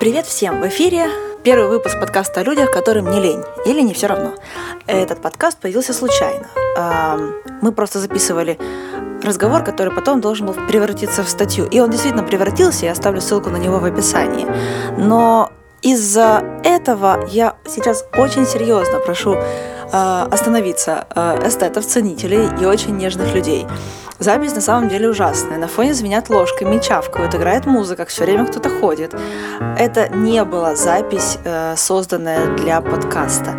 Привет всем! В эфире первый выпуск подкаста о людях, которым не лень или не все равно. Этот подкаст появился случайно. Мы просто записывали разговор, который потом должен был превратиться в статью. И он действительно превратился, я оставлю ссылку на него в описании. Но из-за этого я сейчас очень серьезно прошу э, остановиться э, эстетов, ценителей и очень нежных людей. Запись на самом деле ужасная. На фоне звенят ложками, чавкают, играет музыка, все время кто-то ходит. Это не была запись, э, созданная для подкаста.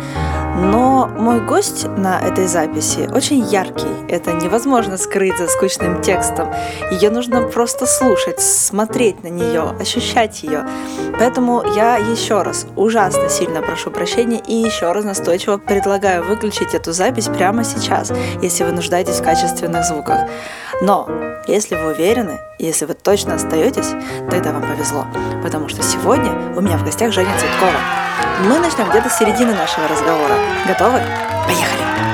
Но мой гость на этой записи очень яркий. Это невозможно скрыть за скучным текстом. Ее нужно просто слушать, смотреть на нее, ощущать ее. Поэтому я еще раз ужасно сильно прошу прощения и еще раз настойчиво предлагаю выключить эту запись прямо сейчас, если вы нуждаетесь в качественных звуках. Но если вы уверены, если вы точно остаетесь, тогда вам повезло, потому что сегодня у меня в гостях Женя Цветкова. Мы начнем где-то с середины нашего разговора. Готовы? Поехали!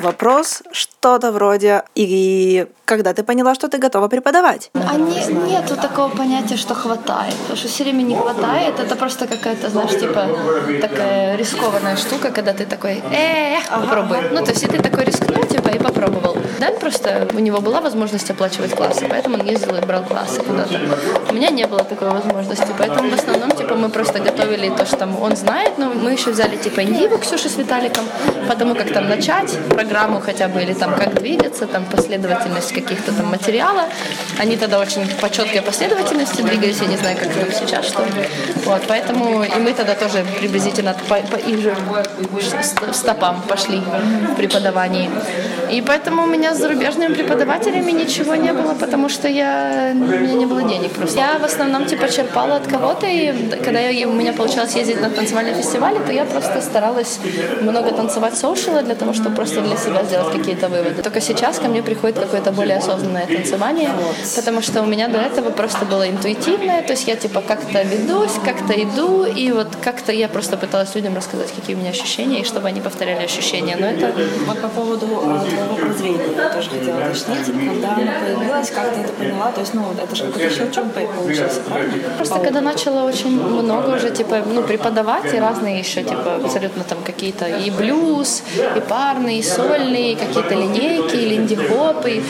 Вопрос что-то вроде «И когда ты поняла, что ты готова преподавать? А не, нету такого понятия, что хватает. Потому что все время не хватает. Это просто какая-то, знаешь, типа такая рискованная штука, когда ты такой, э, попробуй. Ну, то есть, ты такой рискнул, типа, и попробовал. Да, просто у него была возможность оплачивать классы, поэтому он ездил и брал классы куда-то. У меня не было такой возможности, поэтому в основном, типа, мы просто готовили то, что там он знает, но мы еще взяли, типа, индиву Ксюши с Виталиком, потому как там начать программу хотя бы, или там как двигаться, там последовательность каких-то там материала. Они тогда очень по четкой последовательности двигались, я не знаю, как сейчас, что Вот, поэтому и мы тогда тоже приблизительно по, по их же стопам пошли в преподавании. И поэтому у меня с зарубежными преподавателями ничего не было, потому что я, у меня не было денег просто. Я в основном типа черпала от кого-то, и когда я, у меня получалось ездить на танцевальные фестивали, то я просто старалась много танцевать соушила для того, чтобы просто для себя сделать какие-то выводы. Только сейчас ко мне приходит какое-то более осознанное танцевание, потому что у меня до этого просто было интуитивное, то есть я типа как-то ведусь, как-то иду, и вот как-то я просто пыталась людям рассказать, какие у меня ощущения, и чтобы они повторяли ощущения. Но это... Вот по поводу э, твоего прозрения я тоже хотела уточнить, когда она появилась, как ты это поняла, то есть, ну, это же какой-то щелчок получился, правильно? Просто когда начала очень много уже, типа, ну, преподавать, и разные еще, типа, абсолютно там какие-то и блюз, и парные, и сольные, и какие-то линейки, линди-хоп, и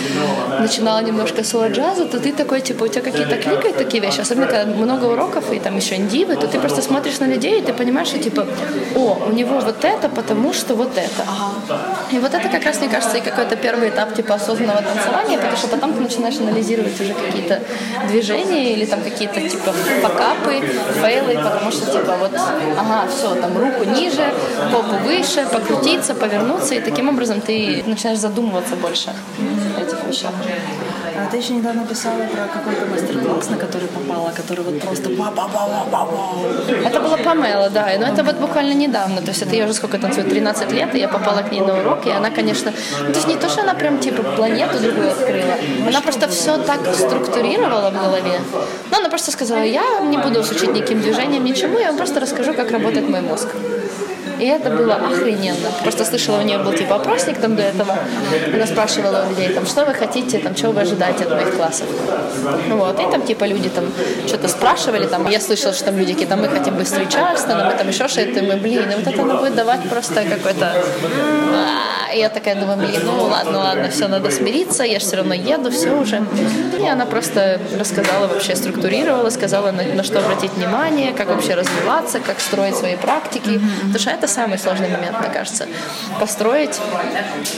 начинала немножко соло-джаза, то ты такой, типа, у тебя какие-то кликают такие вещи, особенно когда много уроков, и там еще индивы, то ты просто смотришь на людей, и ты понимаешь, что, типа, о, у него вот это, потому что вот это. И вот это как раз, мне кажется, и какой-то первый этап, типа, осознанного танцевания, потому что потом ты начинаешь анализировать уже какие-то движения или там какие-то, типа, покапы, фейлы, потому что, типа, вот, ага, все, там, руку ниже, попу выше, покрутиться, повернуться, и таким образом ты начинаешь задумываться больше о этих вещах. А ты еще недавно писала про какой-то мастер-класс, на который попала, который вот просто ба ба ба ба ба Это была Памела, да, но это вот буквально недавно, то есть это я уже сколько танцую, 13 лет, и я попала к ней на урок, и она, конечно, ну, то есть не то, что она прям типа планету другую открыла, она просто все так структурировала в голове. Но она просто сказала, я не буду вас учить никаким движением, ничему, я вам просто расскажу, как работает мой мозг. И это было охрененно. Просто слышала, у нее был типа опросник там до этого. Она спрашивала у людей, там, что вы хотите, там, чего вы ожидаете от моих классов. Вот. И там типа люди там что-то спрашивали. Там, я слышала, что там люди какие-то, мы хотим быстрее Чарльстона, мы там еще что-то, мы, блин, и вот это она будет давать просто какой-то... И я такая думаю, блин, ну ладно, ладно, все, надо смириться, я же все равно еду, все уже. И она просто рассказала вообще, структурировала, сказала, на, на что обратить внимание, как вообще развиваться, как строить свои практики. Потому что это самый сложный момент, мне кажется. Построить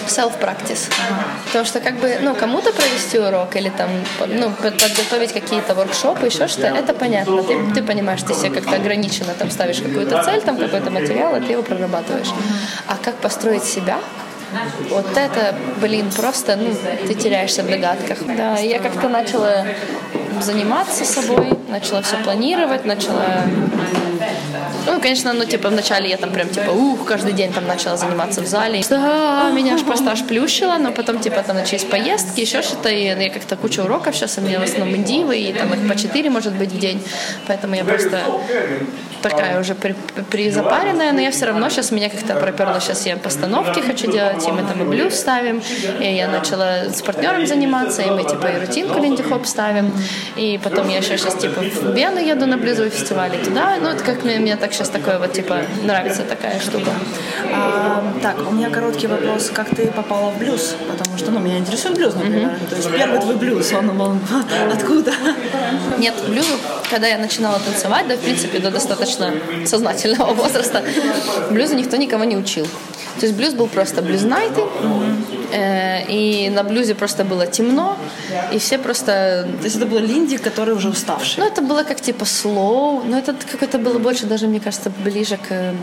self-practice. Потому что как бы, ну, кому-то провести урок или там, ну, подготовить какие-то воркшопы, еще что-то, это понятно. Ты, ты понимаешь, ты себе как-то ограниченно там ставишь какую-то цель, там какой-то материал, и ты его прорабатываешь. А как построить себя, вот это, блин, просто, ну, ты теряешься в догадках. Да, я как-то начала заниматься собой, начала все планировать, начала Ну, конечно, ну, типа, вначале я там прям, типа, ух, каждый день там начала заниматься в зале. Да, меня аж просто аж плющило, но потом, типа, там начались поездки, еще что-то, и я как-то куча уроков сейчас, у меня в основном индивы, и там их по четыре, может быть, в день. Поэтому я просто такая уже при, призапаренная, но я все равно сейчас меня как-то проперло, сейчас я постановки хочу делать, и мы там и блюз ставим, и я начала с партнером заниматься, и мы типа и рутинку линди хоп ставим, и потом я еще сейчас типа в Вену еду на блюзовый фестиваль, и туда, ну это как мне, мне так сейчас такое вот типа нравится такая штука. А, так, у меня короткий вопрос, как ты попала в блюз, потому что, ну, меня интересует блюз, например, mm-hmm. то есть первый твой блюз, он, он откуда? Нет, блюз, когда я начинала танцевать, да, в принципе, до достаточно сознательного возраста, блюза никто никого не учил. То есть блюз был просто блюз-найты, э, и на блюзе просто было темно, и все просто... То есть это было линди, который уже уставший? Ну, это было как типа слоу, но это какое-то было больше даже, мне кажется, ближе к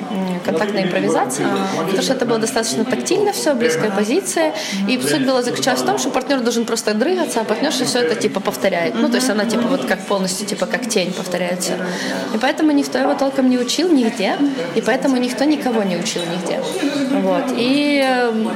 контактной импровизации, а, потому что это было достаточно тактильно все, близкая позиция, и суть была заключалась в том, что партнер должен просто дрыгаться, а партнерша все это типа повторяет. Ну, то есть она типа вот как полностью, типа как тень повторяется. И поэтому никто его толком не учил нигде, и поэтому никто никого не учил нигде. Вот. И эм,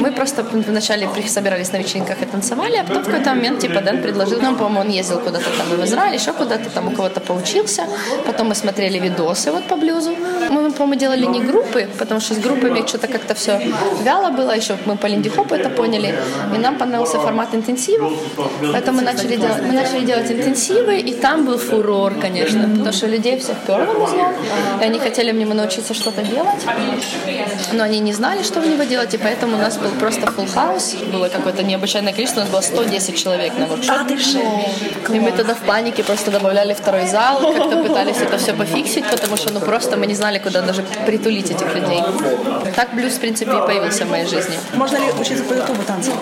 мы просто вначале собирались на вечеринках и танцевали, а потом в какой-то момент типа Дэн предложил нам, по-моему, он ездил куда-то там в Израиль, еще куда-то там у кого-то поучился. Потом мы смотрели видосы вот по блюзу. Мы, по-моему, делали не группы, потому что с группами что-то как-то все вяло было, еще мы по линди хопу это поняли. И нам понравился формат интенсива, поэтому мы начали делать, мы начали делать интенсивы, и там был фурор, конечно, потому что людей всех перло музлом, и они хотели мне научиться что-то делать, но они не знали, что в него делать, и поэтому у нас был просто full house, было какое-то необычайное количество, у нас было 110 человек на воркшопе. И мы тогда в панике просто добавляли второй зал, как-то пытались это все пофиксить, потому что ну просто мы не знали, куда даже притулить этих людей. Так блюз, в принципе, и появился в моей жизни. Можно ли учиться по ютубу танцам?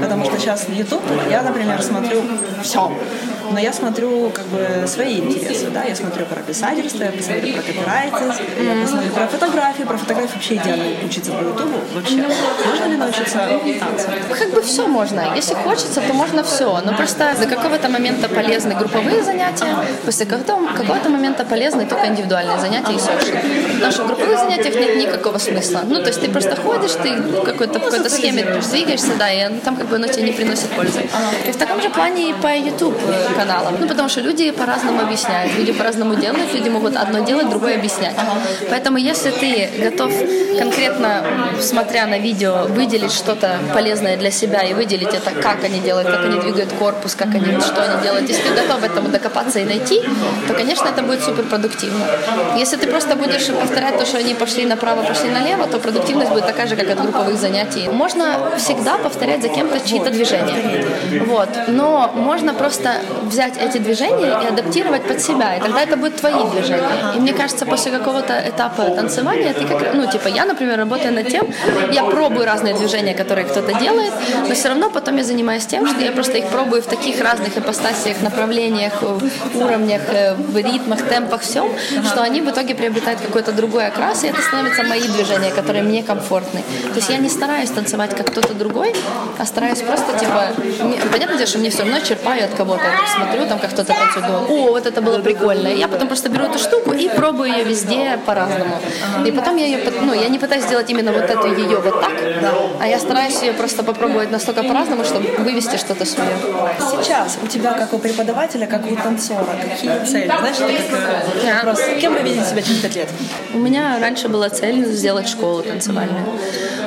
Потому что сейчас YouTube, я, например, смотрю все но я смотрю как бы свои интересы, да, я смотрю про писательство, я посмотрю про копирайтинг, я посмотрю про фотографию, про фотографию вообще идеально учиться по ютубу, вообще. Можно ли научиться танцам? Как бы все можно, если хочется, то можно все, но просто до какого-то момента полезны групповые занятия, после какого-то, какого-то момента полезны только индивидуальные занятия и social. Потому что в групповых занятиях нет никакого смысла. Ну, то есть ты просто ходишь, ты какой-то, в какой-то схеме двигаешься, да, и там как бы оно тебе не приносит пользы. И в таком же плане и по YouTube каналам. Ну, потому что люди по-разному объясняют, люди по-разному делают, люди могут одно делать, другое объяснять. Поэтому если ты готов конкретно, смотря на видео, выделить что-то полезное для себя и выделить это, как они делают, как они двигают корпус, как они, что они делают, если ты готов этому докопаться и найти, то, конечно, это будет супер продуктивно. Если ты просто будешь повторять то, что они пошли направо, пошли налево, то продуктивность будет такая же, как от групповых занятий. Можно всегда повторять за кем-то чьи-то движения. Вот. Но можно просто взять эти движения и адаптировать под себя, и тогда это будет твои движения. И мне кажется, после какого-то этапа танцевания ты как, ну, типа, я, например, работаю над тем, я пробую разные движения, которые кто-то делает, но все равно потом я занимаюсь тем, что я просто их пробую в таких разных ипостасиях, направлениях, уровнях, э, в ритмах, темпах, всем, что они в итоге приобретают какой-то другой окрас, и это становятся мои движения, которые мне комфортны. То есть я не стараюсь танцевать как кто-то другой, а стараюсь просто, типа, понятно, что мне все равно черпаю от кого-то смотрю, там как кто-то танцует, думаю, о, вот это было прикольно. Я потом просто беру эту штуку и пробую ее везде по-разному. И потом я ее, ну, я не пытаюсь сделать именно вот эту ее вот так, а я стараюсь ее просто попробовать настолько по-разному, чтобы вывести что-то свое. Сейчас у тебя, как у преподавателя, как у танцора, какие цели? Знаешь, это как э, вопрос, кем вы видите себя через пять лет? У меня раньше была цель сделать школу танцевальную.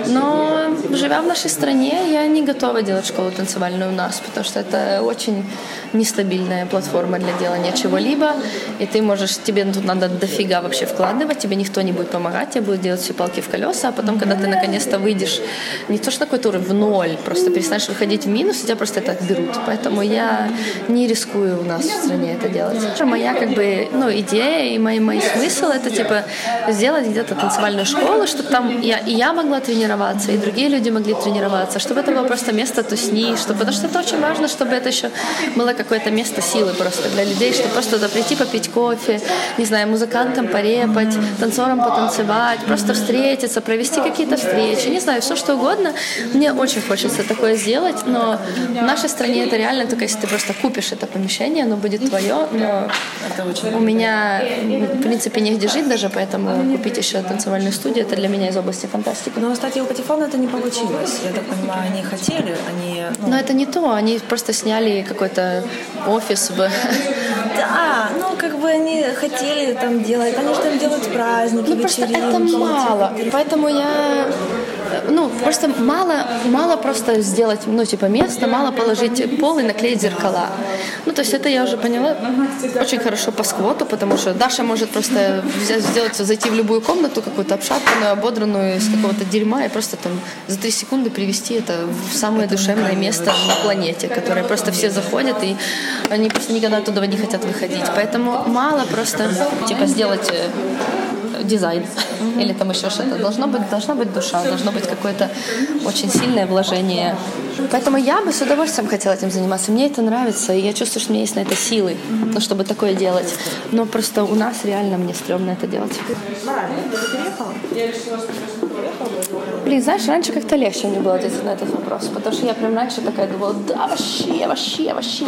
Но живя в нашей стране, я не готова делать школу танцевальную у нас, потому что это очень нестабильная платформа для делания чего-либо, и ты можешь, тебе тут надо дофига вообще вкладывать, тебе никто не будет помогать, тебе будут делать все палки в колеса, а потом, когда ты наконец-то выйдешь, не то что на какой-то уровень, в ноль, просто перестанешь выходить в минус, тебя просто это берут. Поэтому я не рискую у нас в стране это делать. Моя как бы, ну, идея и мой, мой смысл это типа сделать где-то танцевальную школу, чтобы там я, и я могла тренироваться, и другие люди люди могли тренироваться, чтобы это было просто место тусни, чтобы, потому что это очень важно, чтобы это еще было какое-то место силы просто для людей, чтобы просто туда прийти попить кофе, не знаю, музыкантам порепать, танцорам потанцевать, просто встретиться, провести какие-то встречи, не знаю, все что угодно. Мне очень хочется такое сделать, но в нашей стране это реально только если ты просто купишь это помещение, оно будет твое, но у меня, в принципе, негде жить даже, поэтому купить еще танцевальную студию, это для меня из области фантастики. Но, кстати, у Патефона это не получилось. Я так понимаю, они хотели, они... Ну... Но это не то, они просто сняли какой-то офис в... Да, ну, как бы они хотели там делать, они же там делают праздники, Ну, просто это мало, поэтому я ну, просто мало, мало просто сделать, ну, типа, место, мало положить пол и наклеить зеркала. Ну, то есть это я уже поняла очень хорошо по сквоту, потому что Даша может просто взять, сделать, зайти в любую комнату, какую-то обшарпанную, ободранную из какого-то дерьма и просто там за три секунды привести это в самое душевное место на планете, которое просто все заходят, и они просто никогда оттуда не хотят выходить. Поэтому мало просто, типа, сделать дизайн mm-hmm. или там еще что-то. Должно быть, должна быть душа, должно быть какое-то очень сильное вложение. Поэтому я бы с удовольствием хотела этим заниматься. Мне это нравится, и я чувствую, что у меня есть на это силы, ну, чтобы такое делать. Но просто у нас реально мне стрёмно это делать. Блин, знаешь, раньше как-то легче мне было ответить на этот вопрос, потому что я прям раньше такая думала, да, вообще, вообще, вообще.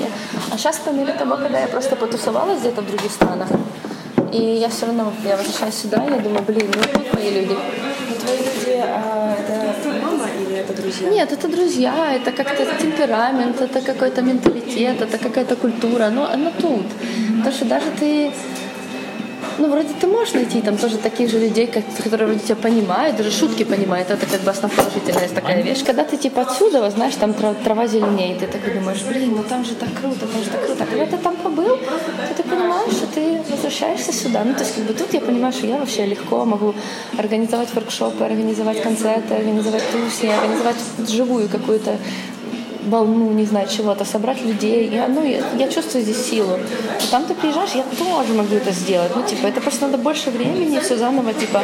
А сейчас по мере того, когда я просто потусовалась где-то в других странах, и я все равно, я возвращаюсь сюда, я думаю, блин, ну тут мои люди. Твои люди, а, это мама или это друзья? Нет, это друзья, это как-то темперамент, это какой-то менталитет, это какая-то культура, но она тут. Потому что даже ты ну, вроде ты можешь найти там тоже таких же людей, как, которые вроде тебя понимают, даже шутки понимают. Это как бы основоположительная такая вещь. Когда ты типа отсюда, знаешь, там трава зеленее, ты такой думаешь, блин, ну там же так круто, там же так круто. Когда ты там побыл, то ты понимаешь, что ты возвращаешься сюда. Ну, то есть как бы тут я понимаю, что я вообще легко могу организовать воркшопы, организовать концерты, организовать тусни, организовать живую какую-то волну, не знаю, чего-то, собрать людей. Я, ну, я, я чувствую здесь силу. И там ты приезжаешь, я тоже могу это сделать. Ну, типа, это просто надо больше времени, все заново, типа,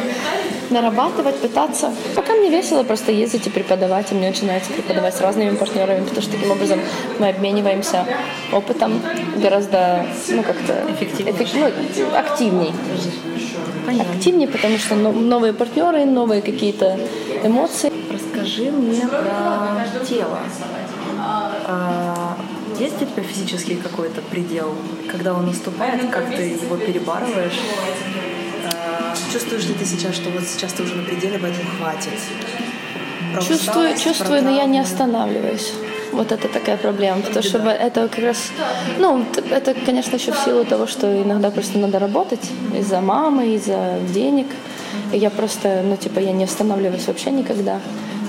нарабатывать, пытаться. Пока мне весело просто ездить и преподавать. И мне очень нравится преподавать с разными партнерами, потому что таким образом мы обмениваемся опытом гораздо, ну, как-то... Эффективнее. Эффект, ну, активней. Понятно. Активнее, потому что новые партнеры, новые какие-то эмоции. Расскажи мне про тело. А, есть у тебя физический какой-то предел, когда он наступает, как ты его перебарываешь? А, чувствуешь ли ты сейчас, что вот сейчас ты уже на пределе, в этом хватит? Про чувствую, чувствую, но я не останавливаюсь. Вот это такая проблема, потому что это как раз, ну, это, конечно, еще в силу того, что иногда просто надо работать из-за мамы, из-за денег. И я просто, ну, типа, я не останавливаюсь вообще никогда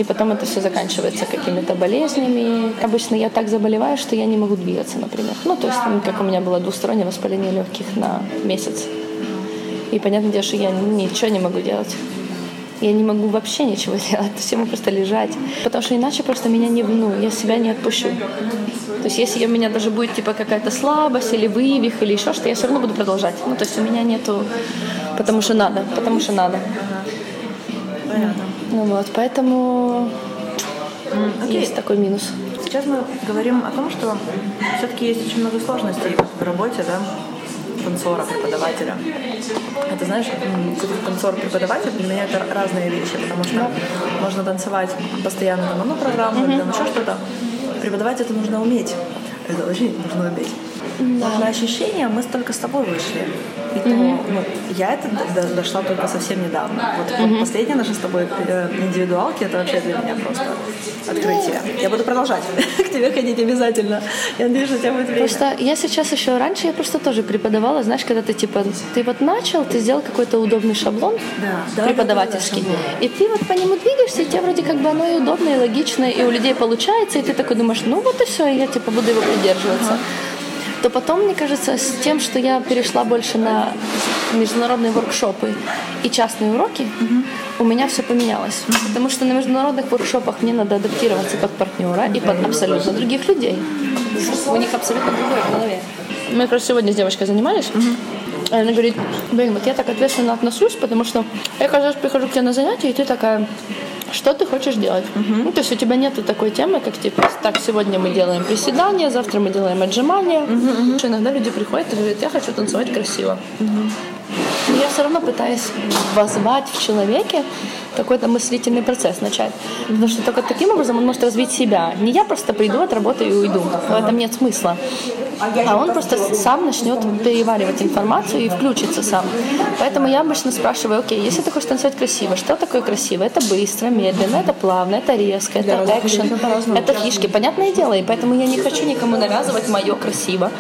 и потом это все заканчивается какими-то болезнями. Обычно я так заболеваю, что я не могу двигаться, например. Ну, то есть, как у меня было двустороннее воспаление легких на месяц. И понятное дело, что я ничего не могу делать. Я не могу вообще ничего делать, я могу просто лежать. Потому что иначе просто меня не, ну, я себя не отпущу. То есть если у меня даже будет типа какая-то слабость или вывих или еще что, я все равно буду продолжать. Ну, то есть у меня нету, потому что надо, потому что надо. Понятно. Ну вот, поэтому okay. есть такой минус. Сейчас мы говорим о том, что все-таки есть очень много сложностей в работе, да, танцора, преподавателя. Это знаешь, танцор-преподаватель для меня это разные вещи, потому что да. можно танцевать постоянно там одну программу mm-hmm. или там еще что-то. Преподавать это нужно уметь. Это очень нужно уметь. Да. Вот на ощущения мы столько с тобой вышли. И то, mm-hmm. ну, я это до, дошла только совсем недавно. Вот, mm-hmm. вот последние наши с тобой э, индивидуалки это вообще для меня просто открытие. Я буду продолжать к тебе ходить обязательно. Я надеюсь, что у тебя будет время. Просто я сейчас еще раньше я просто тоже преподавала, знаешь, когда ты типа ты вот начал, ты сделал какой-то удобный шаблон да, преподавательский, да, да, да, и ты вот по нему двигаешься, и тебе вроде как бы оно и удобное, и логичное, и у людей получается, и ты такой думаешь, ну вот и все, и я типа буду его придерживаться. Uh-huh то потом, мне кажется, с тем, что я перешла больше на международные воркшопы и частные уроки, у меня все поменялось. Потому что на международных воркшопах мне надо адаптироваться под партнера и под абсолютно других людей. У них абсолютно другое в голове. Мы просто сегодня с девочкой занимались. И она говорит, блин, вот я так ответственно отношусь, потому что я каждый раз прихожу к тебе на занятия, и ты такая, что ты хочешь делать? Uh-huh. Ну, то есть у тебя нет такой темы, как типа, так, сегодня мы делаем приседания, завтра мы делаем отжимания. Uh-huh, uh-huh. Иногда люди приходят и говорят, я хочу танцевать красиво. Uh-huh. Но я все равно пытаюсь возвать в человеке какой-то мыслительный процесс начать. Потому что только таким образом он может развить себя. Не я просто приду, отработаю и уйду. В этом нет смысла. А он просто сам начнет переваривать информацию и включится сам. Поэтому я обычно спрашиваю, окей, если ты хочешь танцевать красиво, что такое красиво? Это быстро, медленно, это плавно, это резко, это экшен, это фишки. Понятное дело, и поэтому я не хочу никому навязывать мое красиво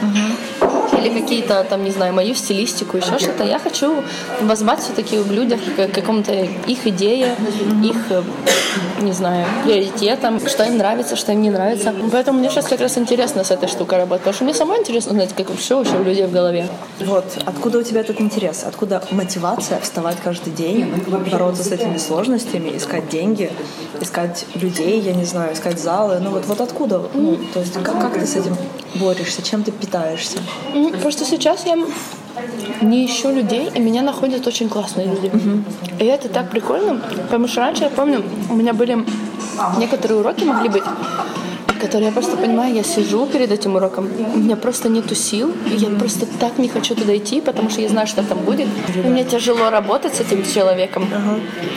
или какие-то там, не знаю, мою стилистику, еще что-то. Я хочу возвать все-таки в людях к какому-то их идее, их, не знаю, приоритетам, что им нравится, что им не нравится. Поэтому мне сейчас как раз интересно с этой штукой работать, потому что мне самой интересно знать, как вообще вообще у людей в голове. Вот, откуда у тебя этот интерес? Откуда мотивация вставать каждый день, бороться с этими сложностями, искать деньги, искать людей, я не знаю, искать залы? Ну вот, вот откуда? Ну, то есть как, как ты с этим борешься, чем ты питаешься? Просто сейчас я не ищу людей, и меня находят очень классные люди. Uh-huh. И это так прикольно, потому что раньше, я помню, у меня были некоторые уроки могли быть, которые я просто понимаю, я сижу перед этим уроком, у меня просто нету сил, и я просто так не хочу туда идти, потому что я знаю, что там будет. И мне тяжело работать с этим человеком.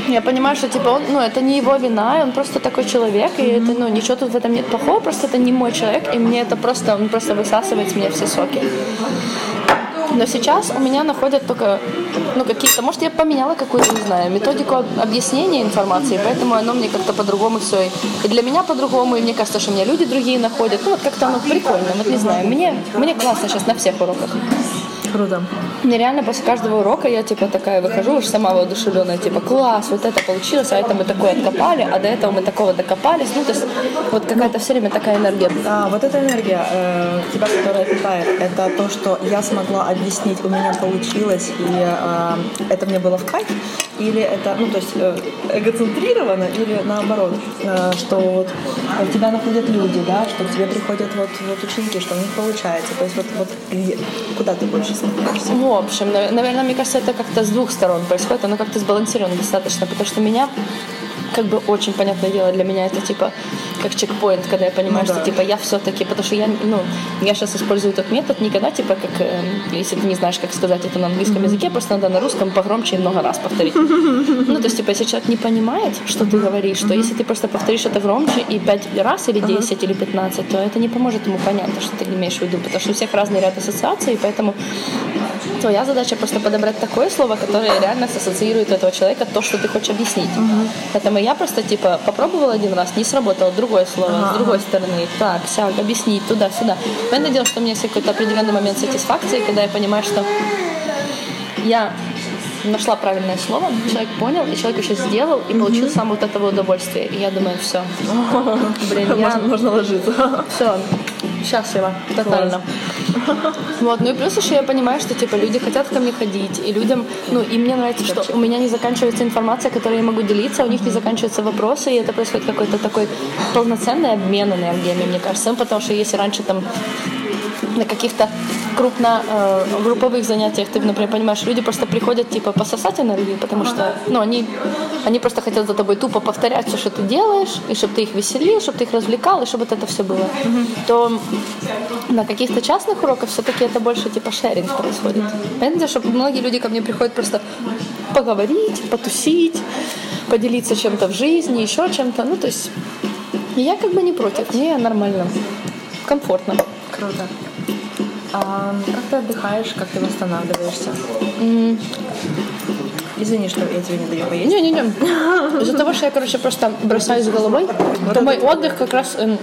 Я понимаю, что типа он, ну, это не его вина, он просто такой человек, и это, ну, ничего тут в этом нет плохого, просто это не мой человек, и мне это просто, он просто высасывает с меня все соки. Но сейчас у меня находят только ну, какие-то, может, я поменяла какую-то, не знаю, методику объяснения информации, поэтому оно мне как-то по-другому все. И для меня по-другому, и мне кажется, что меня люди другие находят. Ну, вот как-то оно прикольно, вот не знаю. Мне, мне классно сейчас на всех уроках. Круто. Мне реально после каждого урока я типа такая выхожу уж сама воодушевленная, типа класс, вот это получилось, а это мы такое откопали, а до этого мы такого докопались. Ну, то есть вот какая-то все время такая энергия. А, вот эта энергия э, тебя, которая питает, это то, что я смогла объяснить, у меня получилось, и э, это мне было в кайф, или это, ну, то есть э, эгоцентрировано, или наоборот, э, что вот тебя находят люди, да, что к тебе приходят вот, вот ученики, что у них получается, то есть вот, вот куда ты больше в общем, наверное, мне кажется, это как-то с двух сторон происходит, оно как-то сбалансировано достаточно, потому что меня как бы очень понятное дело для меня это типа как чекпоинт, когда я понимаю, ну, что да. типа я все-таки, потому что я, ну, я сейчас использую этот метод никогда типа как, э, если ты не знаешь, как сказать это на английском mm-hmm. языке, просто надо на русском погромче и много раз повторить. Ну, то есть, типа, если человек не понимает, что ты говоришь, то если ты просто повторишь это громче и пять раз или 10 или 15, то это не поможет ему понять, что ты имеешь в виду, потому что у всех разный ряд ассоциаций, и поэтому твоя задача просто подобрать такое слово, которое реально ассоциирует этого человека то, что ты хочешь объяснить. Угу. Поэтому я просто типа попробовала один раз, не сработало, другое слово, ага. с другой стороны, так, сяк, объяснить, туда-сюда. Понятное дело, что у меня есть какой-то определенный момент сатисфакции, когда я понимаю, что я нашла правильное слово, человек понял, и человек еще сделал, и получил сам вот этого удовольствия. И я думаю, все. Блин, я... Можно ложиться. Все, счастлива, тотально. Вот, ну и плюс еще я понимаю, что типа люди хотят ко мне ходить, и людям, ну и мне нравится, что у меня не заканчивается информация, которой я могу делиться, у них не заканчиваются вопросы, и это происходит какой-то такой полноценный обмен энергиями, мне кажется, ну, потому что если раньше там на каких-то крупно э, групповых занятиях ты, например, понимаешь, люди просто приходят типа пососать энергию, потому что, ну, они, они просто хотят за тобой тупо повторять все, что ты делаешь, и чтобы ты их веселил, чтобы ты их развлекал, и чтобы вот это все было. Mm-hmm. То на каких-то частных уроках все-таки это больше типа шеринг происходит. Понимаете, что многие люди ко мне приходят просто поговорить, потусить, поделиться чем-то в жизни, еще чем-то. Ну, то есть я как бы не против, мне нормально, комфортно. Круто. А как ты отдыхаешь, как ты восстанавливаешься? Mm. Извини, что я тебе не даю поесть. Не-не-не. Из-за того, что я, короче, просто бросаюсь головой, вот то мой отдых как раз, эм,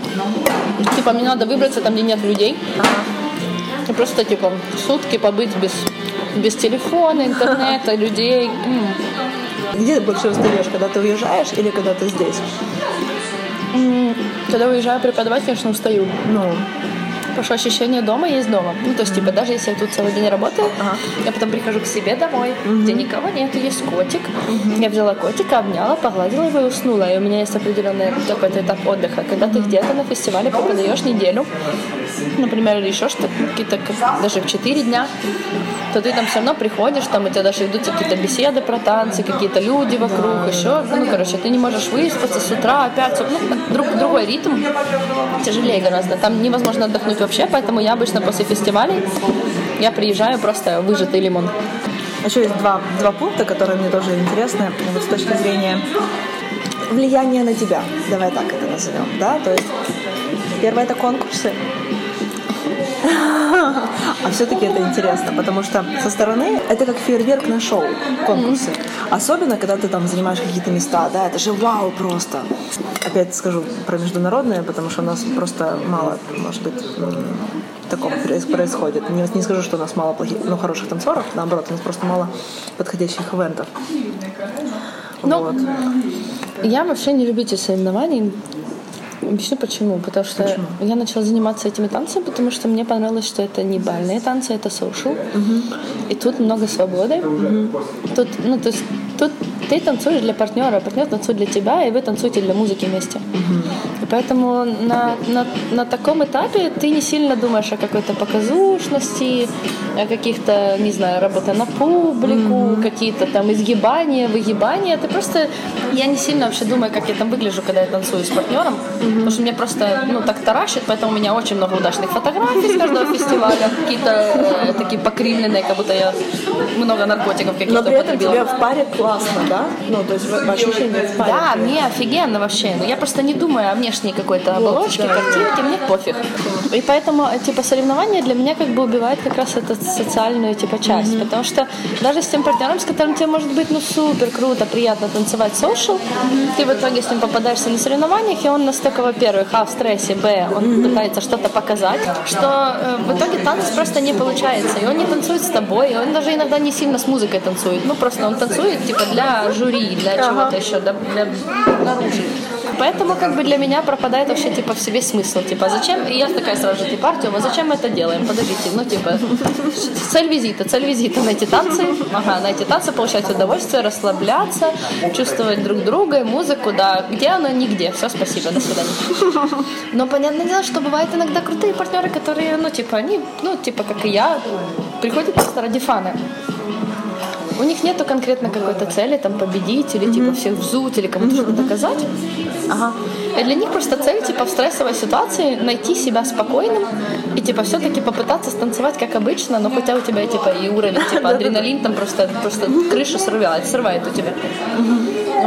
типа, мне надо выбраться там, где нет людей. Ага. Просто, типа, сутки побыть без, без телефона, интернета, людей. Где ты больше устаешь, когда ты уезжаешь или когда ты здесь? Когда уезжаю преподавать, конечно, устаю. Ну, Потому что ощущение дома есть дома. Ну, то есть, типа, даже если я тут целый день работаю, ага. я потом прихожу к себе домой, угу. где никого нет, есть котик. Угу. Я взяла котика, обняла, погладила его и уснула. И у меня есть определенный какой-то этап отдыха. Когда ты где-то на фестивале преподаешь неделю, например, или еще что-то, какие-то, как- даже в 4 дня, то ты там все равно приходишь, там у тебя даже идут какие-то беседы про танцы, какие-то люди вокруг, еще, ну, короче, ты не можешь выспаться с утра опять, ну, друг, другой ритм, тяжелее гораздо, там невозможно отдохнуть вообще, поэтому я обычно после фестивалей, я приезжаю просто выжатый лимон. Еще есть два, два пункта, которые мне тоже интересны вот с точки зрения влияния на тебя. Давай так это назовем, да? То есть первое это конкурсы. А все-таки это интересно, потому что со стороны это как фейерверк на шоу, конкурсы. Особенно, когда ты там занимаешь какие-то места, да, это же вау просто. Опять скажу про международные, потому что у нас просто мало, может быть, такого проис- происходит. Не, не скажу, что у нас мало плохих, ну, хороших танцоров, наоборот, у нас просто мало подходящих ивентов. Ну, Вот. Я вообще не любитель соревнований. Объясню почему. Потому что я начала заниматься этими танцами, потому что мне понравилось, что это не бальные танцы, это social. И тут много свободы. Тут, ну, то есть, тут ты танцуешь для партнера, партнер танцует для тебя, и вы танцуете для музыки вместе. И поэтому на, на, на таком этапе ты не сильно думаешь о какой-то показушности, о каких-то, не знаю, работе на публику, какие-то там изгибания, выгибания. Ты просто... Я не сильно вообще думаю, как я там выгляжу, когда я танцую с партнером, потому что мне просто, ну, так таращит, поэтому у меня очень много удачных фотографий с каждого фестиваля, какие-то э, такие покривленные, как будто я много наркотиков Но каких-то при этом употребила. тебе в паре классно, да? Ну, то есть ощущение в паре. Да, мне офигенно вообще. Но я просто не думаю о внешней какой-то оболочке, да, картинке, мне пофиг. И поэтому, э, типа, соревнования для меня как бы убивает как раз эту социальную, типа, часть. Потому что даже с тем партнером, с которым тебе может быть, ну, супер круто, приятно танцевать social, ты в итоге с ним попадаешься на соревнованиях, и он настолько, во-первых, а, в стрессе, б, он пытается что-то показать, что э, в итоге танец просто не получается. И он не танцует с тобой, и он даже иногда не сильно с музыкой танцует. Ну, просто он танцует, типа, для жюри, для чего-то еще, для, для наружу. Поэтому как бы для меня пропадает вообще типа в себе смысл. Типа зачем? И я такая сразу же, типа, Артем, а зачем мы это делаем? Подождите, ну типа цель визита, цель визита найти танцы, ага, найти танцы, получать удовольствие, расслабляться, чувствовать друг друга и музыку, да. Где она? Нигде. Все, спасибо, до свидания. Но понятное дело, что бывают иногда крутые партнеры, которые, ну типа, они, ну типа, как и я, приходят просто ради фана. У них нету конкретно какой-то цели, там, победить или, типа, всех взуть или кому-то что-то доказать. Ага. И для них просто цель, типа, в стрессовой ситуации найти себя спокойным и, типа, все-таки попытаться станцевать как обычно, но хотя у тебя, типа, и уровень, типа, адреналин там просто, просто крышу срывает, срывает у тебя.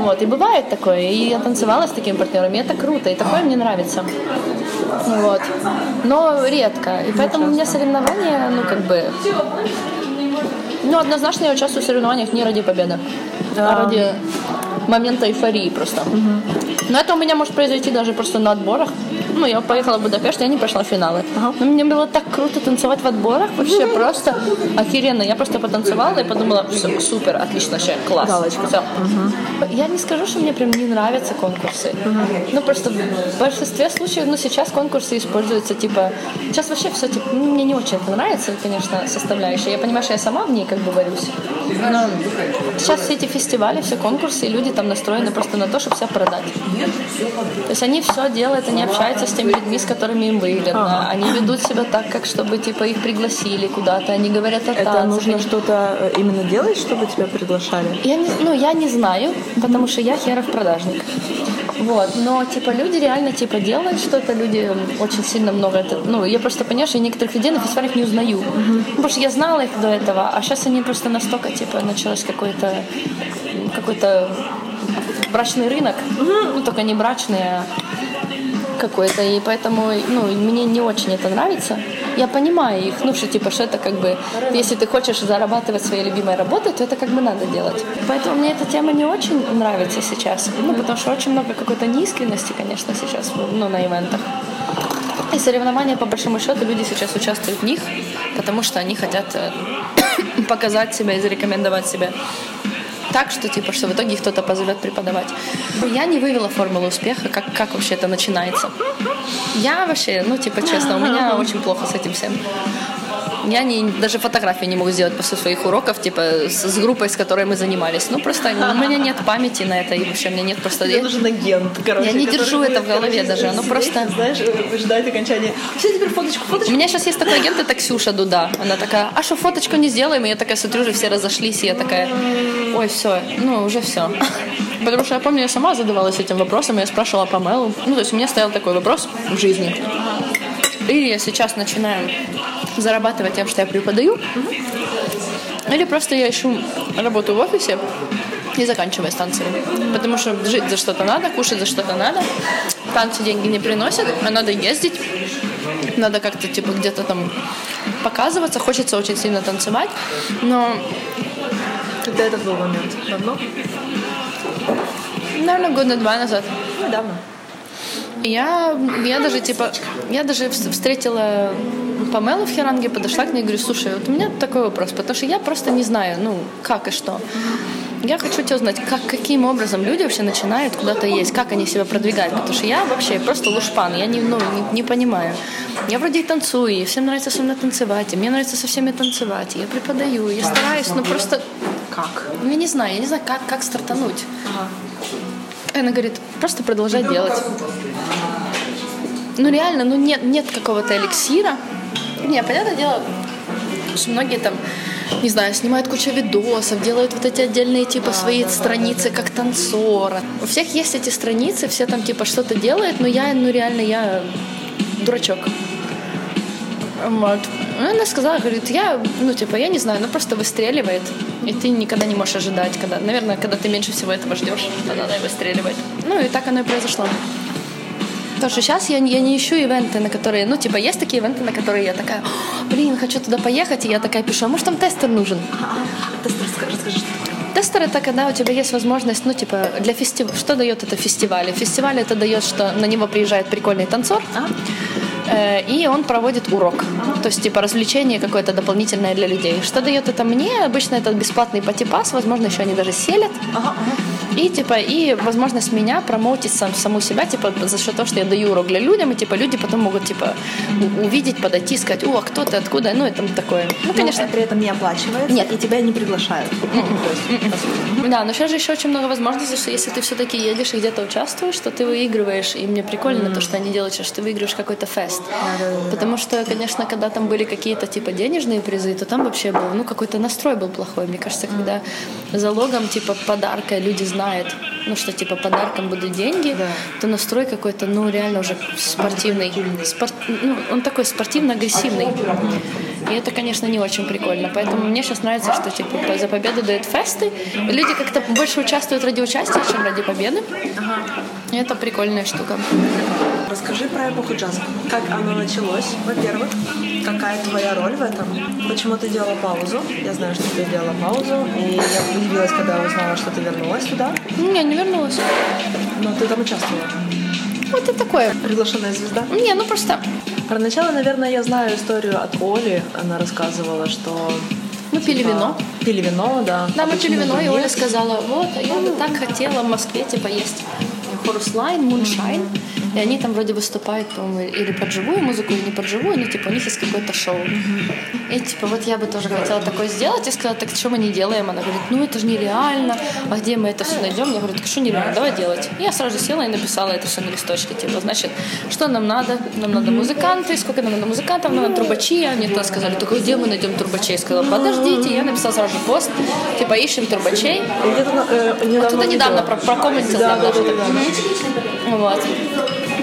Вот, и бывает такое. И я танцевала с такими партнерами, и это круто, и такое мне нравится. Вот. Но редко. И поэтому у меня соревнования, ну, как бы, ну, однозначно я участвую в соревнованиях не ради победы, а ради момента эйфории просто. Но это у меня может произойти даже просто на отборах. Ну, я поехала в Будапешт, я не прошла в финалы. Но мне было так круто танцевать в отборах, вообще просто охеренно. Я просто потанцевала и подумала, все, супер, отлично, вообще, класс. Галочка. Всё. Я не скажу, что мне прям не нравятся конкурсы. Ну, просто в большинстве случаев, ну, сейчас конкурсы используются, типа... Сейчас вообще все, типа, ну, мне не очень это нравится, конечно, составляющая. Я понимаю, что я сама в ней как бы варюсь. Но сейчас все эти фестивали, все конкурсы, и люди там настроены просто на то, чтобы себя продать. То есть они все делают, они общаются с теми людьми, с которыми им выгодно. Они ведут себя так, как чтобы, типа, их пригласили куда-то. Они говорят о Это танцах, нужно они- что-то э, именно делать, чтобы тебя приглашали? я не, ну, я не знаю, потому что я херов продажник. Вот, но типа люди реально типа делают что-то, люди очень сильно много это, ну я просто понимаю, что я некоторых людей на фестивалях не узнаю, Ну, потому что я знала их до этого, а сейчас они просто настолько типа началось какой-то м, какой-то брачный рынок, ну только не брачный, а какой-то, и поэтому, ну, мне не очень это нравится. Я понимаю их, ну, что, типа, что это как бы, если ты хочешь зарабатывать своей любимой работой, то это как бы надо делать. Поэтому мне эта тема не очень нравится сейчас, ну, потому что очень много какой-то неискренности, конечно, сейчас, ну, на ивентах. И соревнования, по большому счету, люди сейчас участвуют в них, потому что они хотят э, показать себя и зарекомендовать себя так, что типа, что в итоге кто-то позовет преподавать. Я не вывела формулу успеха, как, как вообще это начинается. Я вообще, ну, типа, честно, у меня очень плохо с этим всем. Я не, даже фотографии не могу сделать после своих уроков, типа с, с группой, с которой мы занимались. Ну просто у меня нет памяти на это, и вообще у меня нет просто... Мне нужен агент, короче. Я не держу это в голове короче, даже, оно просто... Знаешь, ждать окончания. Все, теперь фоточку, фоточку. У меня сейчас есть такой агент, это Ксюша Дуда. Она такая, а что, фоточку не сделаем? И я такая смотрю, уже все разошлись, и я такая, ой, все, ну, уже все. Потому что я помню, я сама задавалась этим вопросом, я спрашивала Памелу. Ну, то есть у меня стоял такой вопрос в жизни. Или я сейчас начинаю зарабатывать тем, что я преподаю, или просто я ищу работу в офисе и заканчиваю с танцами. Потому что жить за что-то надо, кушать за что-то надо. Танцы деньги не приносят, а надо ездить. Надо как-то типа где-то там показываться. Хочется очень сильно танцевать. Но Когда это был момент? Давно? Наверное, года два назад. Недавно. Я, я даже типа, я даже вс- встретила Памелу в Херанге, подошла к ней и говорю, слушай, вот у меня такой вопрос, потому что я просто не знаю, ну, как и что. Я хочу тебя узнать, как, каким образом люди вообще начинают куда-то есть, как они себя продвигают, потому что я вообще просто лушпан, я не, ну, не, не понимаю. Я вроде и танцую, и всем нравится со мной танцевать, и мне нравится со всеми танцевать, и я преподаю, я стараюсь, ну просто, Как? ну я не знаю, я не знаю, как, как стартануть. И Она говорит, просто продолжай делать. Ну реально, ну нет, нет какого-то эликсира. Не, понятное дело, что многие там, не знаю, снимают кучу видосов, делают вот эти отдельные типа свои страницы как танцора. У всех есть эти страницы, все там типа что-то делают, но я, ну реально, я дурачок. Вот. Ну, Она сказала, говорит, я, ну, типа, я не знаю, ну, просто выстреливает, и ты никогда не можешь ожидать, когда, наверное, когда ты меньше всего этого ждешь, тогда она и выстреливает. Ну, и так оно и произошло. Потому что сейчас я, я не ищу ивенты, на которые, ну, типа, есть такие ивенты, на которые я такая, «О, блин, хочу туда поехать, и я такая пишу, а может, там тестер нужен? Ты расскажи, расскажи, что такое. Тестер это когда у тебя есть возможность, ну, типа, для фестиваля. Что дает это фестиваль? Фестиваль это дает, что на него приезжает прикольный танцор, э, и он проводит урок. То есть, типа, развлечение какое-то дополнительное для людей. Что дает это мне? Обычно это бесплатный патипас, возможно, еще они даже селят. И, типа, и возможность меня промоутить сам, саму себя, типа, за счет того, что я даю урок для людям, и, типа, люди потом могут, типа, увидеть, подойти, сказать, о, а кто ты, откуда, ну, и там такое. Ну, Ну, конечно, конечно, при этом не оплачивается, Нет. и тебя не приглашают. Ну, то есть, по сути. Да, но сейчас же еще очень много возможностей, что если ты все-таки едешь и где-то участвуешь, то ты выигрываешь. И мне прикольно то, что они делают сейчас, что ты выигрываешь какой-то фест. Потому что, конечно, когда там были какие-то типа денежные призы, то там вообще был, ну, какой-то настрой был плохой. Мне кажется, когда залогом типа подарка люди знают, ну, что типа подарком будут деньги, Да. то настрой какой-то, ну, реально уже спортивный. Спор- ну, он такой спортивно-агрессивный. И это, конечно, не очень прикольно. Поэтому мне сейчас нравится, что типа за победу дают фесты. Люди как-то больше участвуют ради участия, чем ради победы. И это прикольная штука. Расскажи про эпоху джаза. Как оно началось, во-первых? Какая твоя роль в этом? Почему ты делала паузу? Я знаю, что ты делала паузу. И я удивилась, когда узнала, что ты вернулась туда. Не, не вернулась. Но ты там участвовала. Вот это такое. Приглашенная звезда. Не, ну просто Про начало, наверное, я знаю историю от Оли. Она рассказывала, что... мы пили типа, вино. Пили вино, да. Да, А мы пили вино, и Оля сказала, вот, а я бы так хотела в Москве, типа, есть Chorus Line, Moonshine, и они там вроде выступают, по-моему, или под живую музыку, или не под живую, но, типа, у них есть какое-то шоу. И, типа, вот я бы тоже хотела такое сделать, и сказала, так что мы не делаем? Она говорит, ну, это же нереально, а где мы это все найдем? Я говорю, так что нереально, давай делать. И я сразу села и написала это все на листочке, типа, значит, что нам надо? Нам надо музыканты, сколько нам надо музыкантов, нам надо трубачи, а мне тогда сказали, только где мы найдем трубачей? Я сказала, подождите, я написала сразу же пост, типа, ищем трубачей, Где-то э, недавно видела. про, Да, да, да, да. Мгм. Вот.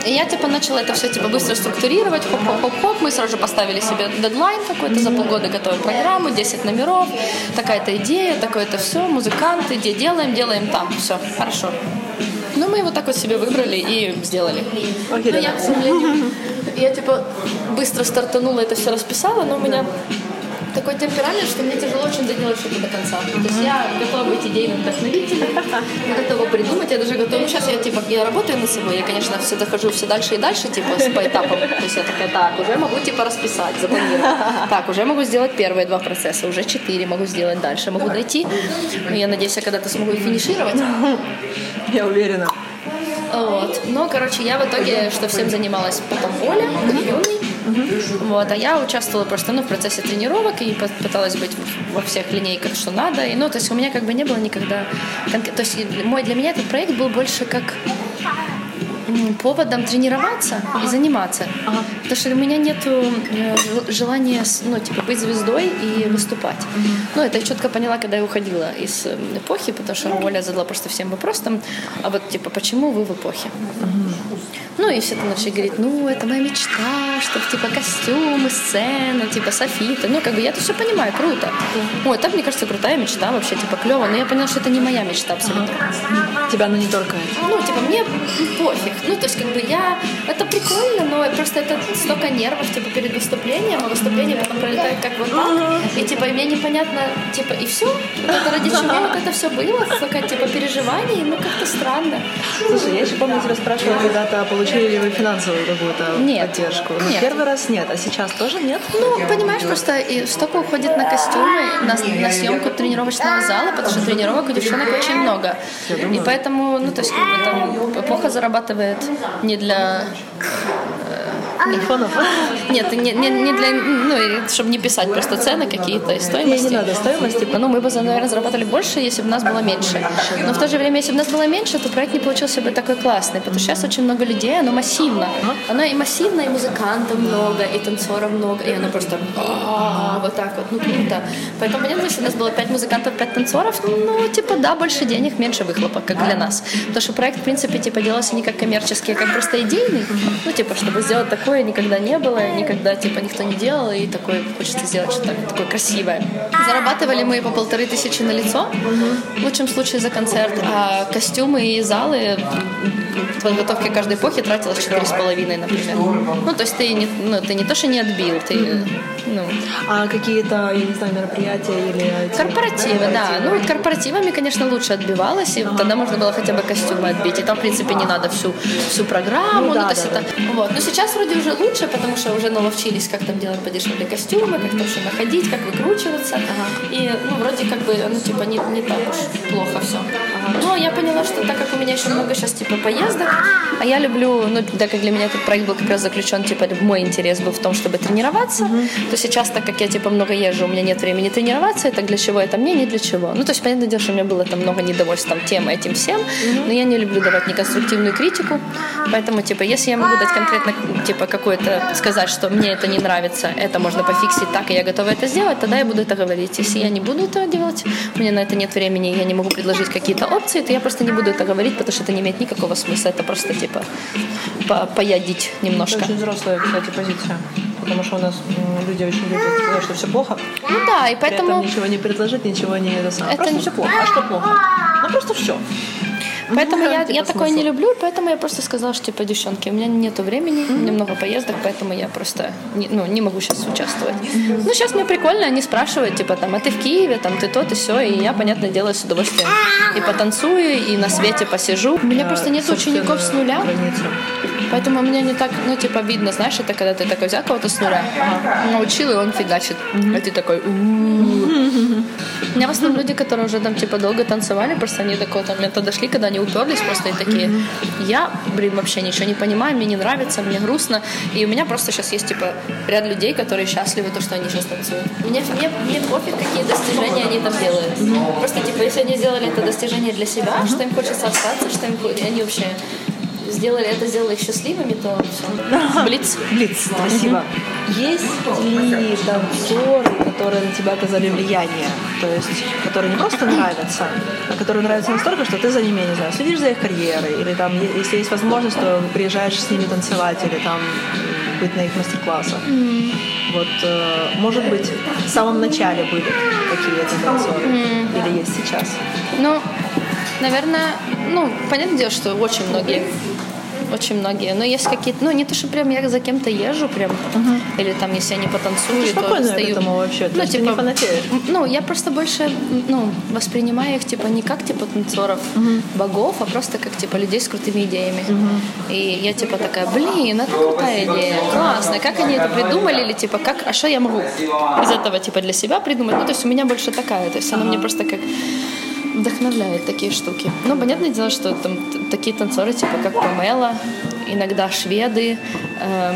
И я типа начала это все типа быстро структурировать, хоп-хоп-хоп-хоп. Мы сразу же поставили себе дедлайн какой-то, за полгода готовим программу, 10 номеров, такая-то идея, такое-то все, музыканты, где делаем, делаем там, все, хорошо. Ну, мы вот так вот себе выбрали и сделали. Окей, Ну, я, да. к сожалению, я типа быстро стартанула, это все расписала, но у меня такой темперамент, что мне тяжело очень доделать что-то до конца. То есть я готова быть идейным вдохновителем, готова придумать, я даже готова... Ну, сейчас я, типа, я работаю над собой, я, конечно, все дохожу все дальше и дальше, типа, по этапам. То есть я такая, так, уже могу, типа, расписать, запланировать. Так, уже могу сделать первые два процесса, уже четыре могу сделать дальше, могу дойти. Ну, я надеюсь, я когда-то смогу их финишировать. Я уверена. Вот. Но, короче, я в итоге, что всем занималась потом Оля, юный. Вот, а я участвовала просто ну, в процессе тренировок и пыталась быть во всех линейках, что надо. И, ну, то есть у меня как бы не было никогда... То есть мой, для меня этот проект был больше как поводом тренироваться и заниматься. Ага. Потому что у меня нет э, желания ну, типа, быть звездой и выступать. Угу. Ну, это я четко поняла, когда я уходила из э, эпохи, потому что Оля задала просто всем вопрос там, а вот типа, почему вы в эпохе? Угу. Ну, и все там начали говорить, ну, это моя мечта, чтобы, типа, костюмы, сцена, типа, софиты. Ну, как бы я это все понимаю, круто. Ой, так, мне кажется, крутая мечта вообще, типа, клево. Но я поняла, что это не моя мечта абсолютно. Тебя она не торкает? Ну, типа, мне пофиг. Ну, то есть, как бы я... Это прикольно, но просто это столько нервов, типа, перед выступлением, а выступление потом пролетает как вот так. И, типа, и мне непонятно, типа, и все? Вот это ради чего вот это все было? Столько, типа, переживаний, ну, как-то странно. Слушай, я еще помню, тебя спрашивала когда-то, получили ли вы финансовую какую-то нет. поддержку? Но нет. Первый раз нет, а сейчас тоже нет? Ну, понимаешь, просто и столько уходит на костюмы, на, на съемку тренировочного зала, потому что тренировок у девчонок очень много. И поэтому, ну, то есть, как бы там эпоха зарабатывает не для Айфонов? Нет, не, не, не для, ну, чтобы не писать просто цены какие-то и стоимости. Не, не надо стоимости. Типа, ну, мы бы, наверное, зарабатывали больше, если бы нас было меньше. Но в то же время, если бы нас было меньше, то проект не получился бы такой классный, потому что сейчас очень много людей, оно массивно. Оно и массивно, и музыкантов много, и танцоров много, и оно просто вот так вот, ну, круто. Поэтому, понятно, если у нас было 5 музыкантов, 5 танцоров, ну, типа, да, больше денег, меньше выхлопа, как для нас. Потому что проект, в принципе, типа, делался не как коммерческий, а как просто идейный. Ну, типа, чтобы сделать такой такое никогда не было, никогда типа никто не делал, и такое хочется сделать что-то такое красивое. Зарабатывали мы по полторы тысячи на лицо, в лучшем случае за концерт, а костюмы и залы в подготовке каждой эпохи тратилось четыре с половиной, например. Ну, то есть ты не, ну, ты не то, что не отбил, ты, ну... А какие-то, я не знаю, мероприятия или... Корпоративы, да. Ну, корпоративами, конечно, лучше отбивалось, и ага. тогда можно было хотя бы костюмы отбить, и там, в принципе, не надо всю, всю программу, ну, ну да, то есть да, это... Да. Вот. Но сейчас вроде уже лучше, потому что уже наловчились, как там делать подешевле костюмы, как там что находить, как выкручиваться. Ага. И, ну, вроде как бы, ну, типа, не, не так уж плохо все. Ага. Но я поняла, что так как у меня еще много сейчас, типа, поездок, а я люблю, ну, так как для меня этот проект был как раз заключен, типа, мой интерес был в том, чтобы тренироваться, uh то сейчас, так как я, типа, много езжу, у меня нет времени тренироваться, это для чего это мне, не для чего. Ну, то есть, понятное дело, что у меня было там много недовольства там, тем, этим, всем, uh но я не люблю давать неконструктивную критику, поэтому, типа, если я могу дать конкретно, типа, какое-то, сказать, что мне это не нравится, это можно пофиксить так, и я готова это сделать, тогда я буду это говорить. Если я не буду это делать, у меня на это нет времени, я не могу предложить какие-то опции, то я просто не буду это говорить, потому что это не имеет никакого смысла, это просто, типа, по поядить немножко. Это очень взрослая, кстати, позиция. Потому что у нас люди очень любят сказать, что все плохо. Ну да, и поэтому... При этом ничего не предложить, ничего не это самое. Это... Просто все плохо. А что плохо? Ну просто все. Поэтому я, я такое не люблю, поэтому я просто сказала, что типа, девчонки, у меня нету времени, у меня много поездок, поэтому я просто не, ну, не могу сейчас участвовать. Ну, сейчас мне прикольно, они спрашивают, типа, там, а ты в Киеве, там, ты то, и все, и я, понятное дело, с удовольствием и потанцую, и на свете посижу. У меня просто нет учеников с нуля. Поэтому мне не так, ну, типа, видно, знаешь, это когда ты такой взял кого-то с нуля, научил, и он фигачит. А ты такой, у меня в основном люди, которые уже там, типа, долго танцевали, просто они такого там момента дошли, когда они уперлись просто и такие, я, блин, вообще ничего не понимаю, мне не нравится, мне грустно. И у меня просто сейчас есть, типа, ряд людей, которые счастливы, то, что они сейчас танцуют. Мне, мне, мне пофиг, какие достижения они там делают. Просто, типа, если они сделали это достижение для себя, что им хочется остаться, что им, они вообще сделали это, сделали их счастливыми, то все. Блиц. Блиц, спасибо. Есть ли танцоры, которые на тебя оказали влияние? То есть, которые не просто нравятся, а которые нравятся настолько, что ты за ними, не знаю, следишь за их карьерой, или там, если есть возможность, то приезжаешь с ними танцевать, или там быть на их мастер-классах. Mm. Вот, э, может быть, в самом начале были какие-то танцоры, mm. или есть сейчас? Ну, наверное, ну, понятное дело, что очень многие очень многие. Но есть какие-то, ну не то, что прям я за кем-то езжу прям, uh-huh. или там, если я не потанцую, ну, то стою. к этому вообще, ну, типа, не Ну, я просто больше, ну, воспринимаю их, типа, не как, типа, танцоров uh-huh. богов, а просто как, типа, людей с крутыми идеями. Uh-huh. И я, типа, такая, блин, это крутая идея, классно, как они это придумали, или, типа, как, а что я могу из этого, типа, для себя придумать? Ну, то есть у меня больше такая, то есть она мне просто как вдохновляет такие штуки. Ну, понятное дело, что там такие танцоры, типа как Памела, иногда шведы, э,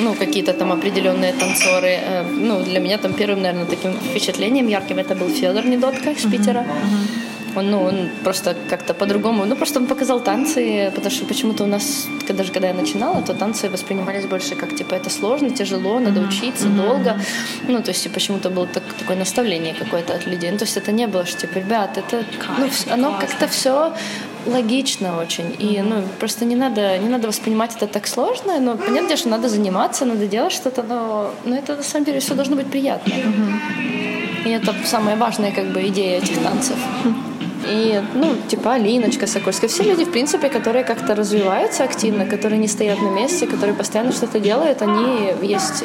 ну, какие-то там определенные танцоры. Э, ну, для меня там первым, наверное, таким впечатлением ярким это был Федор Недотка из Питера. Он, ну, он просто как-то по-другому, ну, просто он показал танцы, потому что почему-то у нас, даже когда я начинала, то танцы воспринимались больше как, типа, это сложно, тяжело, надо учиться mm-hmm. долго. Ну, то есть почему-то было так, такое наставление какое-то от людей. Ну, то есть это не было, что, типа, ребят, это, ну, оно как-то все логично очень. И ну, просто не надо, не надо воспринимать это так сложно. Но понятно, что надо заниматься, надо делать что-то, но, но это на самом деле все должно быть приятно. Mm-hmm. И это самая важная как бы идея этих танцев. И, ну, типа Алиночка Сокольская. Все люди, в принципе, которые как-то развиваются активно, которые не стоят на месте, которые постоянно что-то делают, они есть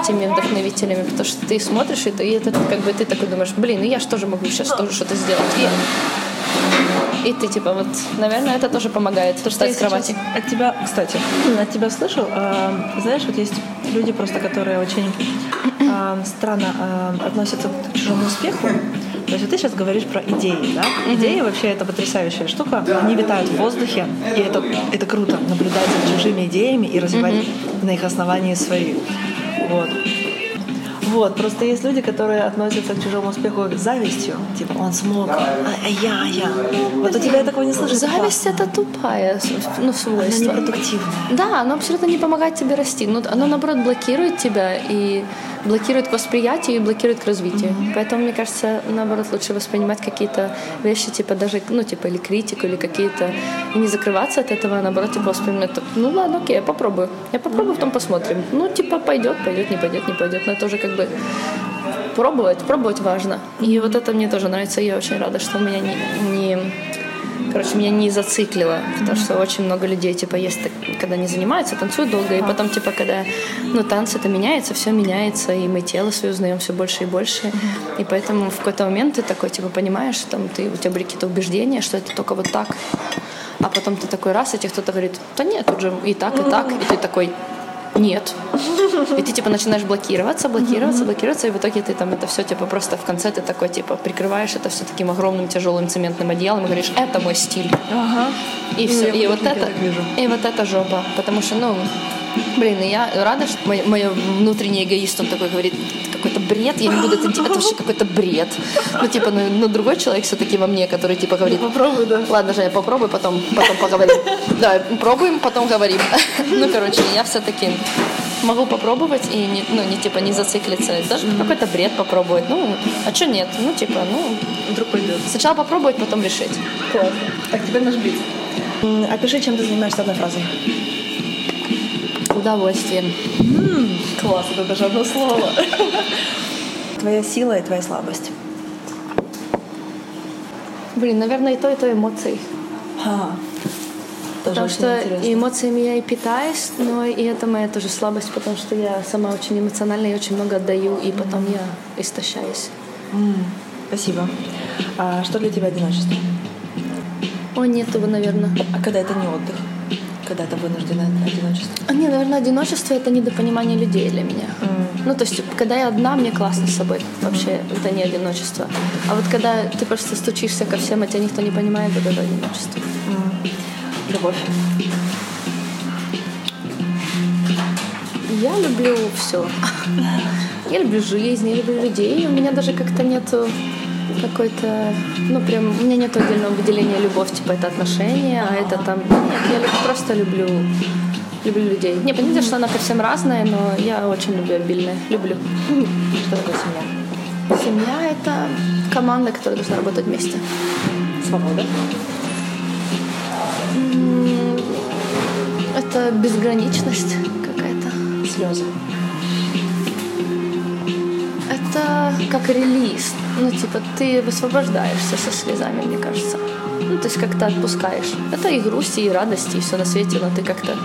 этими вдохновителями, потому что ты смотришь, и, ты, и это как бы ты такой думаешь, блин, ну я же тоже могу сейчас тоже что-то сделать. И, и ты типа вот, наверное, это тоже помогает То, встать с кровати. От тебя, кстати, от тебя слышу, э, знаешь, вот есть люди просто, которые очень э, странно э, относятся к чужому успеху, то есть вот ты сейчас говоришь про идеи, да? Идеи вообще это потрясающая штука. Они витают в воздухе, и это, это круто наблюдать за чужими идеями и развивать на их основании свои. Вот. Вот, просто есть люди, которые относятся к чужому успеху с завистью. Типа, он смог, а, а я, я. Вот у тебя такого не слышишь. Зависть — это тупая ну, свойство. Она непродуктивная. Да, оно абсолютно не помогает тебе расти. Но оно, наоборот, блокирует тебя и блокирует к восприятию и блокирует к развитию. Mm-hmm. Поэтому, мне кажется, наоборот, лучше воспринимать какие-то вещи, типа даже, ну, типа, или критику, или какие-то... И не закрываться от этого, а наоборот, типа, воспринимать, ну, ладно, окей, я попробую. Я попробую, потом посмотрим. Ну, типа, пойдет, пойдет, не пойдет, не пойдет. Но это уже как бы пробовать, пробовать важно. И вот это мне тоже нравится. Я очень рада, что у меня не, не короче, меня не зациклило, потому что очень много людей, типа, есть, когда не занимаются, танцуют долго, и потом, типа, когда, ну, танцы это меняется, все меняется, и мы тело свое узнаем все больше и больше, и поэтому в какой-то момент ты такой, типа, понимаешь, там, ты, у тебя были какие-то убеждения, что это только вот так, а потом ты такой раз, и тебе кто-то говорит, да нет, тут же и так, и так, и ты такой, нет. И ты типа начинаешь блокироваться, блокироваться, блокироваться, и в итоге ты там это все типа просто в конце ты такой типа прикрываешь это все таким огромным тяжелым цементным одеялом и говоришь, это мой стиль. Ага. И все, и вот это, и вот это жопа, потому что ну Блин, я рада, что мой, мой внутренний эгоист, он такой говорит, какой-то бред, я не буду это делать, это вообще какой-то бред. Ну, типа, ну, ну другой человек все-таки во мне, который, типа, говорит... Ну, попробуй, да. Ладно, Женя, попробуй, потом, потом поговорим. Да, пробуем, потом говорим. Ну, короче, я все-таки могу попробовать и не, ну, не типа не зациклиться. Даже mm-hmm. какой-то бред попробовать. Ну, а что нет? Ну, типа, ну, вдруг пойдет. Сначала попробовать, потом решить. Классно. Так, теперь наш блиц. Опиши, чем ты занимаешься одной фразой удовольствием. М-м, класс, это даже одно слово. Твоя сила и твоя слабость. Блин, наверное, и то, и то эмоции. А, потому что интересно. эмоциями я и питаюсь, но и это моя тоже слабость, потому что я сама очень эмоциональна и очень много отдаю, и потом mm. я истощаюсь. Mm. Спасибо. А что для тебя одиночество? О, нет его, наверное. А когда это не отдых? Когда это вынужденное одиночество? А, не, наверное, одиночество это недопонимание людей для меня. Mm. Ну, то есть, когда я одна, мне классно с собой. Вообще, mm. это не одиночество. А вот когда ты просто стучишься ко всем, а тебя никто не понимает, вот это одиночество. Mm. Любовь. Я люблю все. Я люблю жизнь, я люблю людей. У меня даже как-то нету какой-то, ну прям, у меня нет отдельного выделения любовь, типа это отношения, а это там, нет, я просто люблю, люблю людей. Не, понятно, что она совсем разная, но я очень люблю обильное, люблю. Что такое семья? Семья — это команда, которая должна работать вместе. Свобода? Это безграничность какая-то. Слезы? Это как релиз. Ну, типа, ты высвобождаешься со слезами, мне кажется. Ну, то есть как-то отпускаешь. Это и грусти, и радости, и все на свете, но ты как-то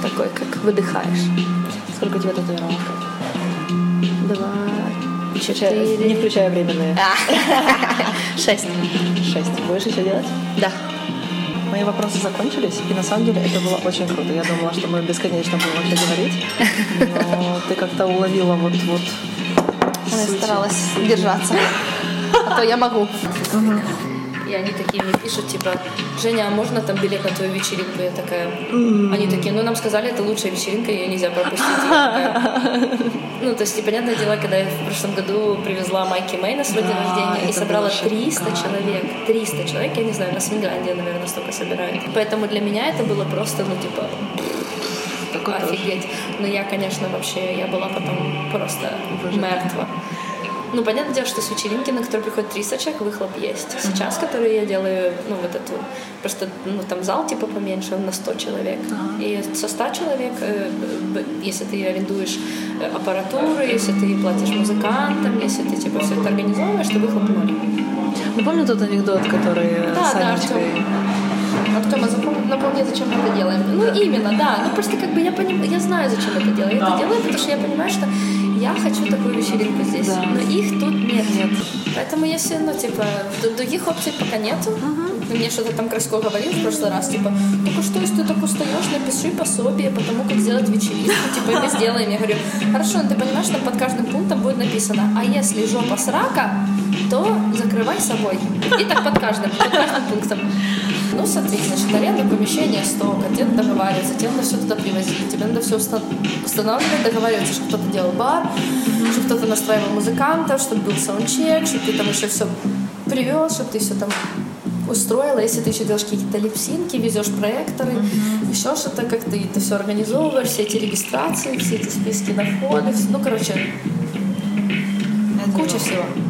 такой, как выдыхаешь. Сколько у тебя татуировок? Два, четыре. Не включая временные. А. Шесть. Шесть. Будешь еще делать? Да. Мои вопросы закончились, и на самом деле это было очень круто. Я думала, что мы бесконечно будем вообще говорить, но ты как-то уловила вот, вот я старалась держаться. А то я могу. И они такие мне пишут, типа, Женя, а можно там билет на твою вечеринку? Я такая, они такие, ну нам сказали, это лучшая вечеринка, ее нельзя пропустить. Ну, то есть, понятное дело, когда я в прошлом году привезла Майки Мэй на свой день рождения и собрала 300 человек, 300 человек, я не знаю, нас в Финляндии, наверное, столько собирают. Поэтому для меня это было просто, ну, типа, Такой офигеть. Но я, конечно, вообще, я была потом просто мертва. Ну, понятное дело, что с вечеринки, на которую приходит 300 человек, выхлоп есть. Сейчас, которые я делаю, ну, вот эту, просто, ну, там зал типа поменьше, он на 100 человек. И со 100 человек, э, если ты арендуешь э, аппаратуру, если ты платишь музыкантам, если ты, типа, все это организовываешь, то выхлоп ноль. Ну, помню тот анекдот, который да, с Анечкой... Да, Артем, а напомни, зачем мы это делаем. Ну, именно, да. Ну, просто как бы я понимаю, я знаю, зачем это делаю. Я это делаю, потому что я понимаю, что я хочу такую вечеринку здесь, да. но их тут нет. нет. Поэтому если, ну, типа, других опций пока нету. Угу. Мне что-то там Красько говорил в прошлый раз, типа, только что, если ты так устаешь, напиши пособие по тому, как сделать вечеринку, типа, и мы сделаем. Я говорю, хорошо, но ты понимаешь, что под каждым пунктом будет написано, а если жопа с рака, то закрывай собой. И так под каждым, под каждым пунктом. Ну, смотри, значит, аренда помещения, тебе надо договариваться, тебе надо все туда привозить, тебе надо все устанавливать, договариваться, чтобы кто-то делал бар, чтобы кто-то настраивал музыкантов, чтобы был саундчек, чтобы ты там еще все привез, чтобы ты все там устроила, если ты еще делаешь какие-то липсинки, везешь проекторы, mm-hmm. еще что-то, как ты это все организовываешь, все эти регистрации, все эти списки на входы, ну, короче, это куча жопа. всего.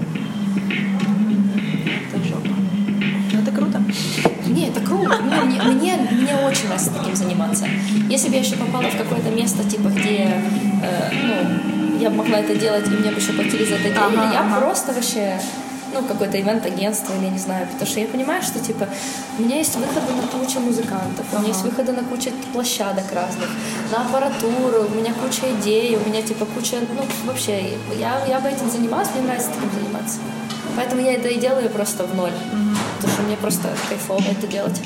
Это круто. Мне, мне, мне очень нравится таким заниматься. Если бы я еще попала в какое-то место, типа, где, э, ну, я могла это делать, и мне бы еще платили за это деньги, ага, я ага. просто вообще ну, какое-то ивент-агентство, или не знаю, потому что я понимаю, что, типа, у меня есть выходы на кучу музыкантов, ага. у меня есть выходы на кучу площадок разных, на аппаратуру, у меня куча идей, у меня, типа, куча, ну, вообще, я, я бы этим занималась, мне нравится таким заниматься. Поэтому я это и делаю просто в ноль. Угу. Потому что мне просто кайфово это делать.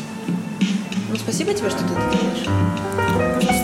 Ну, спасибо тебе, что ты это делаешь.